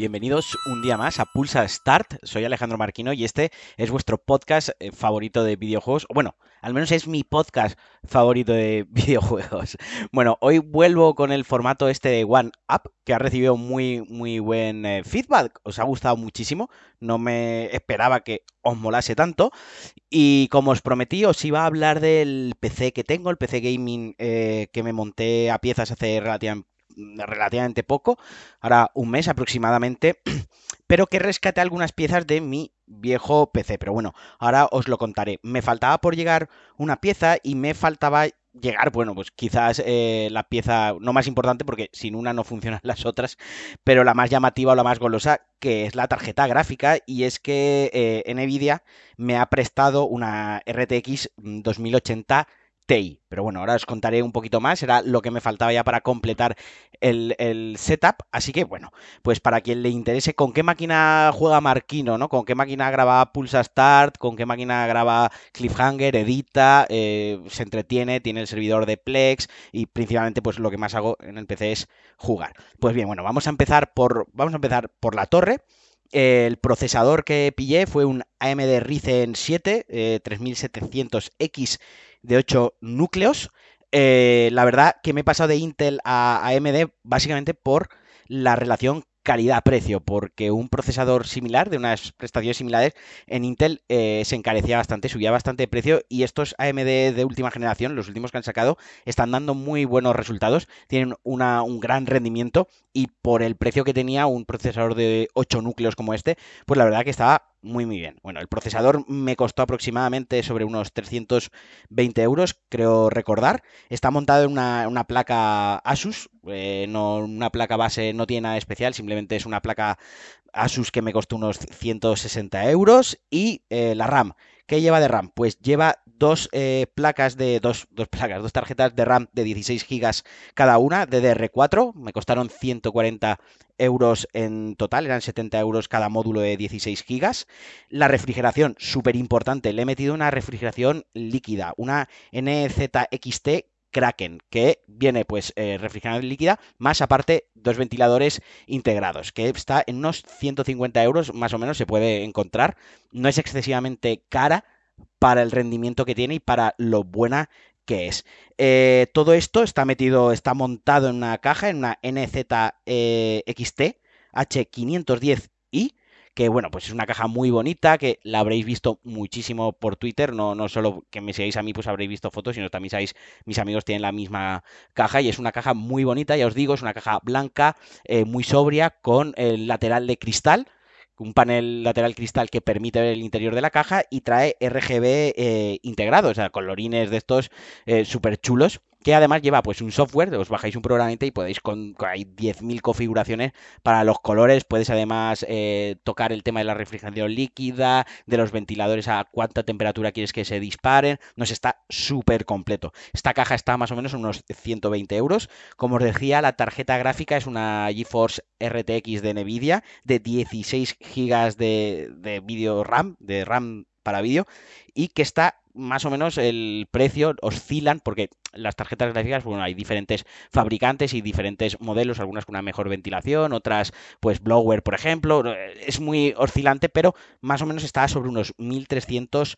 Bienvenidos un día más a Pulsa Start. Soy Alejandro Marquino y este es vuestro podcast eh, favorito de videojuegos. Bueno, al menos es mi podcast favorito de videojuegos. Bueno, hoy vuelvo con el formato este de One Up, que ha recibido muy, muy buen eh, feedback. Os ha gustado muchísimo. No me esperaba que os molase tanto. Y como os prometí, os iba a hablar del PC que tengo, el PC gaming eh, que me monté a piezas hace relativamente relativamente poco, ahora un mes aproximadamente, pero que rescate algunas piezas de mi viejo PC. Pero bueno, ahora os lo contaré. Me faltaba por llegar una pieza y me faltaba llegar, bueno, pues quizás eh, la pieza no más importante porque sin una no funcionan las otras, pero la más llamativa o la más golosa, que es la tarjeta gráfica, y es que eh, Nvidia me ha prestado una RTX 2080 pero bueno, ahora os contaré un poquito más, era lo que me faltaba ya para completar el, setup. Así que bueno, pues para quien le interese con qué máquina juega Marquino, ¿no? Con qué máquina graba Pulsa Start, con qué máquina graba Cliffhanger, edita, eh, se entretiene, tiene el servidor de Plex y principalmente pues lo que más hago en el PC es jugar. Pues bien, bueno, vamos a empezar por, vamos a empezar por la torre. El procesador que pillé fue un AMD Ryzen 7 3700X de 8 núcleos. Eh, la verdad que me he pasado de Intel a AMD básicamente por la relación calidad-precio, porque un procesador similar, de unas prestaciones similares, en Intel eh, se encarecía bastante, subía bastante de precio y estos AMD de última generación, los últimos que han sacado, están dando muy buenos resultados, tienen una, un gran rendimiento y por el precio que tenía un procesador de 8 núcleos como este, pues la verdad que estaba muy muy bien. Bueno, el procesador me costó aproximadamente sobre unos 320 euros, creo recordar. Está montado en una, placa Asus, eh, no, una placa base no tiene nada especial, simplemente es una placa Asus que me costó unos 160 euros y eh, la RAM. ¿Qué lleva de RAM? Pues lleva dos eh, placas de dos, dos, placas, dos tarjetas de RAM de 16 GB cada una, DDR4, me costaron 140 euros en total, eran 70 euros cada módulo de 16 GB. La refrigeración, súper importante, le he metido una refrigeración líquida, una NZXT Kraken, que viene pues eh, líquida, más aparte dos ventiladores integrados, que está en unos 150 euros más o menos se puede encontrar. No es excesivamente cara para el rendimiento que tiene y para lo buena que es. Eh, todo esto está metido, está montado en una caja, en una NZXT H510i que bueno, pues es una caja muy bonita, que la habréis visto muchísimo por Twitter, no, no solo que me sigáis a mí, pues habréis visto fotos, sino también sabéis, mis amigos tienen la misma caja y es una caja muy bonita, ya os digo, es una caja blanca, eh, muy sobria, con el lateral de cristal, un panel lateral cristal que permite ver el interior de la caja y trae RGB eh, integrado, o sea, colorines de estos eh, súper chulos que además lleva pues un software, os bajáis un programita y podéis con, hay 10.000 configuraciones para los colores, puedes además eh, tocar el tema de la refrigeración líquida, de los ventiladores a cuánta temperatura quieres que se disparen, nos está súper completo. Esta caja está más o menos en unos 120 euros, como os decía, la tarjeta gráfica es una GeForce RTX de Nvidia de 16 GB de, de video RAM, de RAM para vídeo, y que está más o menos el precio oscilan porque las tarjetas gráficas, bueno, hay diferentes fabricantes y diferentes modelos, algunas con una mejor ventilación, otras pues blower, por ejemplo, es muy oscilante, pero más o menos está sobre unos 1300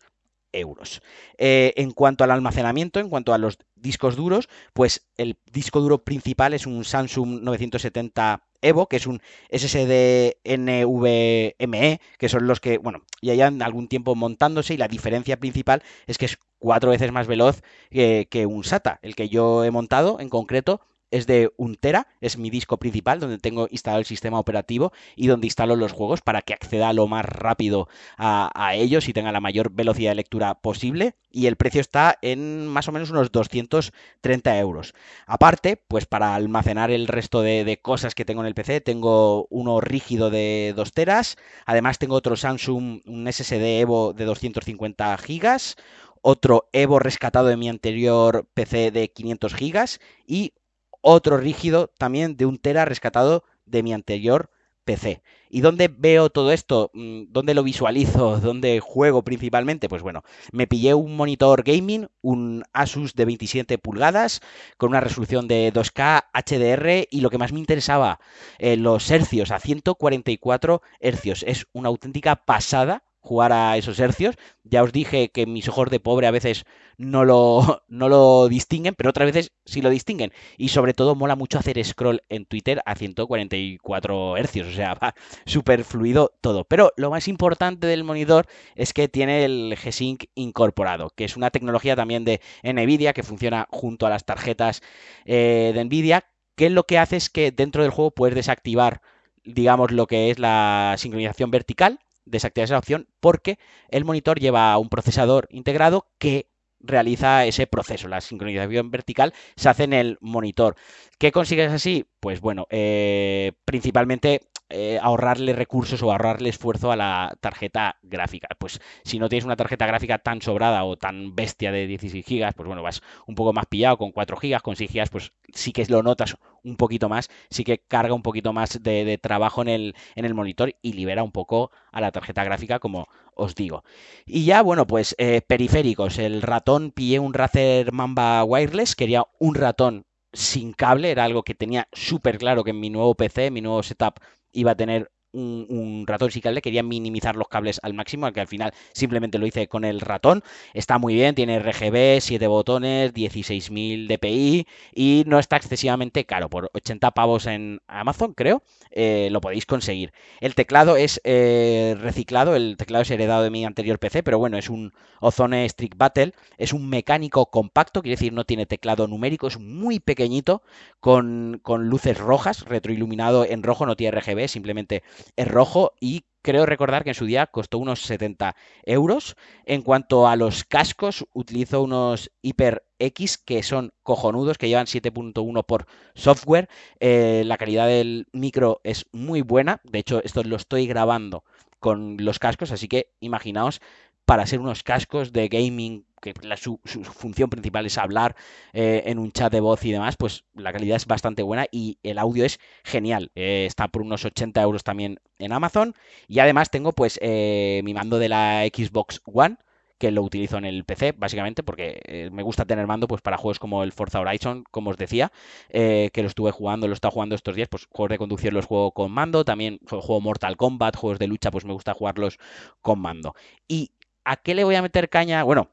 euros. Eh, en cuanto al almacenamiento, en cuanto a los discos duros, pues el disco duro principal es un Samsung 970 Evo, que es un SSD NVMe, que son los que, bueno, ya llevan algún tiempo montándose y la diferencia principal es que es cuatro veces más veloz que, que un SATA. El que yo he montado en concreto es de un tera, es mi disco principal donde tengo instalado el sistema operativo y donde instalo los juegos para que acceda lo más rápido a, ellos y tenga la mayor velocidad de lectura posible y el precio está en más o menos unos 230 euros. Aparte, pues para almacenar el resto de, de cosas que tengo en el PC, tengo uno rígido de 2 teras, además tengo otro Samsung, un SSD Evo de 250 gigas, otro Evo rescatado de mi anterior PC de 500 gigas y otro rígido también de un tera rescatado de mi anterior PC. ¿Y dónde veo todo esto? Mm, ¿Dónde lo visualizo? ¿Dónde juego principalmente? Pues bueno, me pillé un monitor gaming, un Asus de 27 pulgadas, con una resolución de 2K HDR y lo que más me interesaba, eh, los hercios a 144 hercios. Es una auténtica pasada jugar a esos hercios. Ya os dije que mis ojos de pobre a veces no lo, no lo distinguen, pero otras veces sí lo distinguen. Y sobre todo mola mucho hacer scroll en Twitter a 144 hercios, o sea, va súper fluido todo. Pero lo más importante del monitor es que tiene el G-Sync incorporado, que es una tecnología también de NVIDIA que funciona junto a las tarjetas eh, de NVIDIA, que lo que hace es que dentro del juego puedes desactivar digamos lo que es la sincronización vertical desactivar esa opción porque el monitor lleva un procesador integrado que realiza ese proceso. La sincronización vertical se hace en el monitor. ¿Qué consigues así? Pues bueno, eh, principalmente eh, ahorrarle recursos o ahorrarle esfuerzo a la tarjeta gráfica. Pues si no tienes una tarjeta gráfica tan sobrada o tan bestia de 16 GB, pues bueno, vas un poco más pillado con 4 GB, con 6 GB, pues sí que lo notas un poquito más, sí que carga un poquito más de, trabajo en el, en el monitor y libera un poco a la tarjeta gráfica, como os digo. Y ya, bueno, pues eh, periféricos. El ratón pillé un Razer Mamba Wireless, quería un ratón sin cable, era algo que tenía súper claro que en mi nuevo PC, mi nuevo setup, iba a tener un, ratón sin cable, quería minimizar los cables al máximo, que al final simplemente lo hice con el ratón. Está muy bien, tiene RGB, 7 botones, 16.000 dpi y no está excesivamente caro, por 80 pavos en Amazon creo, eh, lo podéis conseguir. El teclado es eh, reciclado, el teclado es heredado de mi anterior PC, pero bueno, es un Ozone Strict Battle, es un mecánico compacto, quiere decir no tiene teclado numérico, es muy pequeñito, con, con luces rojas, retroiluminado en rojo, no tiene RGB, simplemente es rojo y creo recordar que en su día costó unos 70 euros. En cuanto a los cascos, utilizo unos Hyper X que son cojonudos, que llevan 7.1 por software. Eh, la calidad del micro es muy buena. De hecho, esto lo estoy grabando con los cascos, así que imaginaos para ser unos cascos de gaming que su, función principal es hablar eh, en un chat de voz y demás, pues la calidad es bastante buena y el audio es genial. Eh, está por unos 80 euros también en Amazon. Y además tengo pues eh, mi mando de la Xbox One que lo utilizo en el PC, básicamente, porque me gusta tener mando pues para juegos como el Forza Horizon, como os decía, que lo estuve jugando, lo he estado jugando estos días, pues juegos de conducción los juego con mando, también juego Mortal Kombat, juegos de lucha, pues me gusta jugarlos con mando. ¿Y a qué le voy a meter caña? Bueno,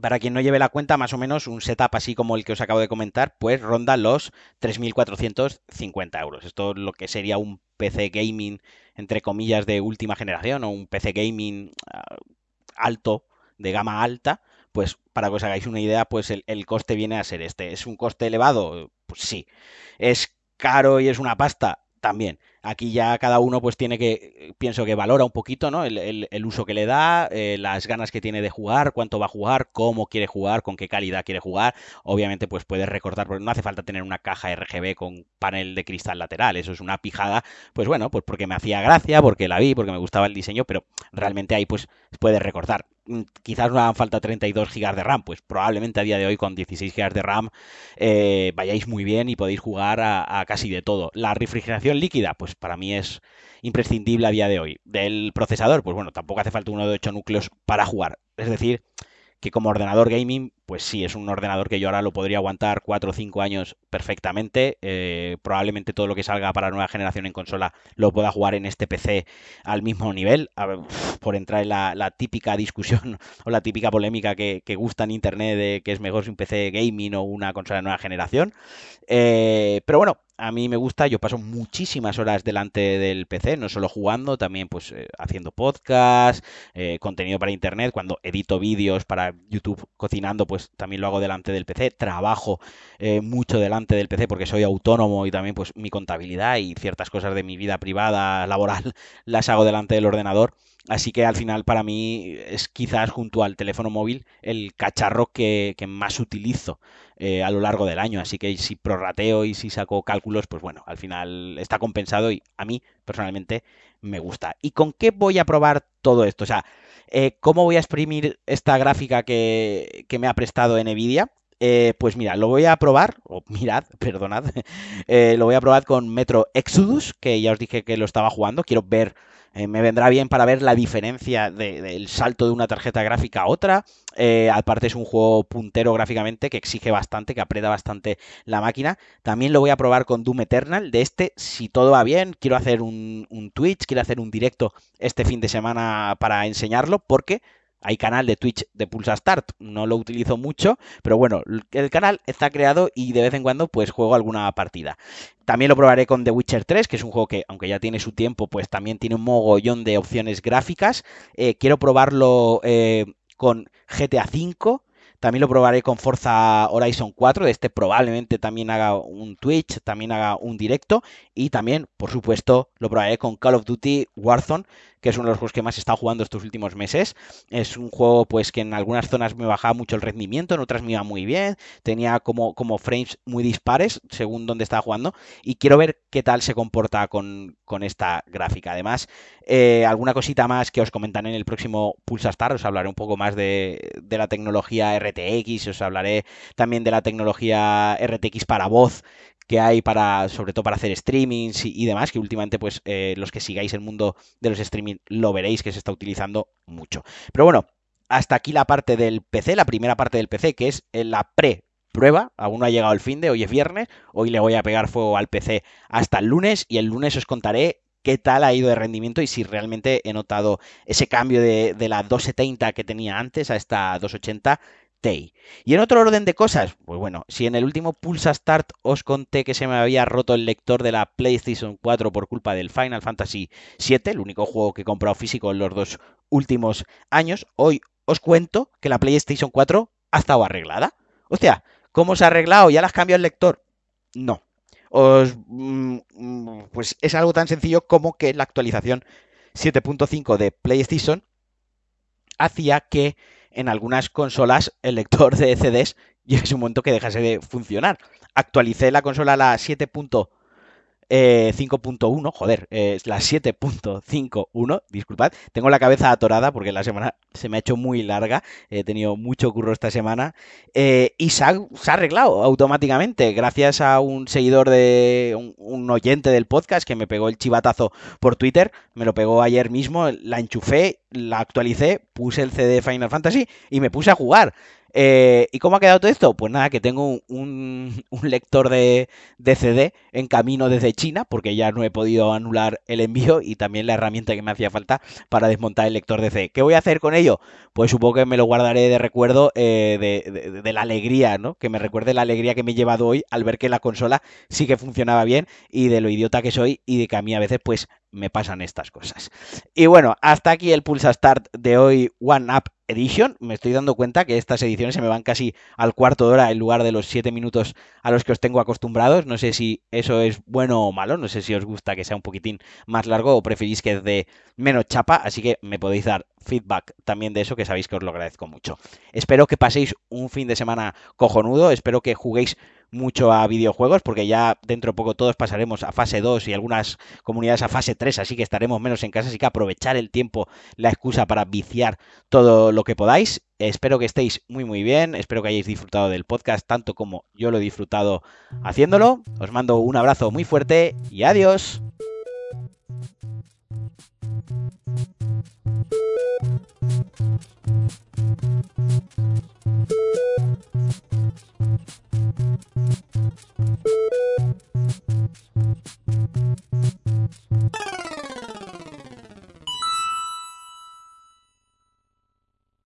para quien no lleve la cuenta, más o menos un setup así como el que os acabo de comentar, pues ronda los 3.450 euros. Esto es lo que sería un PC gaming, entre comillas, de última generación o un PC gaming ah, alto, de gama alta. Pues para que os hagáis una idea, pues el, el coste viene a ser este. ¿Es un coste elevado? Pues sí. ¿Es caro y es una pasta? También. Aquí ya cada uno pues tiene que, pienso que valora un poquito, ¿no? El, uso que le da, eh, las ganas que tiene de jugar, cuánto va a jugar, cómo quiere jugar, con qué calidad quiere jugar. Obviamente pues puedes recortar, porque no hace falta tener una caja RGB con panel de cristal lateral, eso es una pijada, pues bueno, pues porque me hacía gracia, porque la vi, porque me gustaba el diseño, pero realmente ahí pues puedes recortar. Mm, quizás no hagan falta 32 GB de RAM, pues probablemente a día de hoy con 16 GB de RAM eh, vayáis muy bien y podéis jugar a, a casi de todo. La refrigeración líquida, pues para mí es imprescindible a día de hoy. Del procesador, pues bueno, tampoco hace falta uno de 8 núcleos para jugar. Es decir, que como ordenador gaming, pues sí, es un ordenador que yo ahora lo podría aguantar 4 o 5 años perfectamente. Eh, probablemente todo lo que salga para nueva generación en consola lo pueda jugar en este PC al mismo nivel. por entrar en la, típica discusión o la típica polémica que, gusta en internet de que es mejor si un PC gaming o una consola de nueva generación. Eh, pero bueno, a mí me gusta, yo paso muchísimas horas delante del PC, no solo jugando, también pues eh, haciendo podcast, contenido para internet, cuando edito vídeos para YouTube cocinando, pues también lo hago delante del PC, trabajo eh, mucho delante del PC porque soy autónomo y también pues mi contabilidad y ciertas cosas de mi vida privada, laboral, las hago delante del ordenador. Así que al final para mí es quizás junto al teléfono móvil el cacharro que, más utilizo eh, a lo largo del año. Así que si prorrateo y si saco cálculos, pues bueno, al final está compensado y a mí personalmente me gusta. ¿Y con qué voy a probar todo esto? O sea, eh, ¿cómo voy a exprimir esta gráfica que, me ha prestado NVIDIA? Eh, pues mira, lo voy a probar, o mirad, perdonad, eh, lo voy a probar con Metro Exodus, que ya os dije que lo estaba jugando. Quiero ver eh, me vendrá bien para ver la diferencia del salto de una tarjeta gráfica a otra. Eh, aparte es un juego puntero gráficamente que exige bastante, que aprieta bastante la máquina. También lo voy a probar con Doom Eternal. De este, si todo va bien, quiero hacer un, un Twitch, quiero hacer un directo este fin de semana para enseñarlo, porque hay canal de Twitch de Pulsa Start, no lo utilizo mucho, pero bueno, el canal está creado y de vez en cuando pues juego alguna partida. También lo probaré con The Witcher 3, que es un juego que, aunque ya tiene su tiempo, pues también tiene un mogollón de opciones gráficas. Eh, quiero probarlo eh, con GTA V. También lo probaré con Forza Horizon 4. De este probablemente también haga un Twitch, también haga un directo. Y también, por supuesto, lo probaré con Call of Duty Warzone, que es uno de los juegos que más he estado jugando estos últimos meses. Es un juego pues que en algunas zonas me bajaba mucho el rendimiento, en otras me iba muy bien, tenía como, como frames muy dispares según donde estaba jugando y quiero ver qué tal se comporta con, esta gráfica. Además, eh, alguna cosita más que os comentaré en el próximo Pulsa Star, os hablaré un poco más de, de la tecnología RTX, os hablaré también de la tecnología RTX para voz que hay para, sobre todo para hacer streamings y, demás, que últimamente, pues, eh, los que sigáis el mundo de los streaming lo veréis que se está utilizando mucho. Pero bueno, hasta aquí la parte del PC, la primera parte del PC, que es la pre prueba, aún no ha llegado el fin de, hoy es viernes, hoy le voy a pegar fuego al PC hasta el lunes y el lunes os contaré qué tal ha ido de rendimiento y si realmente he notado ese cambio de, de la 270 que tenía antes a esta 280 y en otro orden de cosas, pues bueno, si en el último Pulsa Start os conté que se me había roto el lector de la PlayStation 4 por culpa del Final Fantasy VII, el único juego que he comprado físico en los dos últimos años, hoy os cuento que la PlayStation 4 ha estado arreglada. O sea, ¿cómo se ha arreglado? ¿Ya las cambiado el lector? No. Os, mm, pues es algo tan sencillo como que la actualización 7.5 de PlayStation hacía que en algunas consolas el lector de CDs llegase un momento que dejase de funcionar. Actualicé la consola a la 7.5.1, eh, joder, es la 7.51, disculpad, tengo la cabeza atorada porque la semana se me ha hecho muy larga, he tenido mucho curro esta semana eh, y se ha, arreglado automáticamente gracias a un seguidor de un, un, oyente del podcast que me pegó el chivatazo por Twitter, me lo pegó ayer mismo, la enchufé, la actualicé, puse el CD de Final Fantasy y me puse a jugar. Eh, ¿Y cómo ha quedado todo esto? Pues nada, que tengo un, lector de, CD en camino desde China, porque ya no he podido anular el envío y también la herramienta que me hacía falta para desmontar el lector de CD. ¿Qué voy a hacer con ello? Pues supongo que me lo guardaré de recuerdo eh, de, la alegría, ¿no? Que me recuerde la alegría que me he llevado hoy al ver que la consola sí que funcionaba bien y de lo idiota que soy y de que a mí a veces pues me pasan estas cosas. Y bueno, hasta aquí el Pulsa Start de hoy One Up Edition. Me estoy dando cuenta que estas ediciones se me van casi al cuarto de hora en lugar de los siete minutos a los que os tengo acostumbrados. No sé si eso es bueno o malo. No sé si os gusta que sea un poquitín más largo o preferís que de menos chapa. Así que me podéis dar feedback también de eso que sabéis que os lo agradezco mucho. Espero que paséis un fin de semana cojonudo. Espero que juguéis mucho a videojuegos, porque ya dentro de poco todos pasaremos a fase 2 y algunas comunidades a fase 3, así que estaremos menos en casa, así que aprovechar el tiempo, la excusa para viciar todo lo que podáis. Espero que estéis muy muy bien, espero que hayáis disfrutado del podcast tanto como yo lo he disfrutado haciéndolo. Os mando un abrazo muy fuerte y adiós.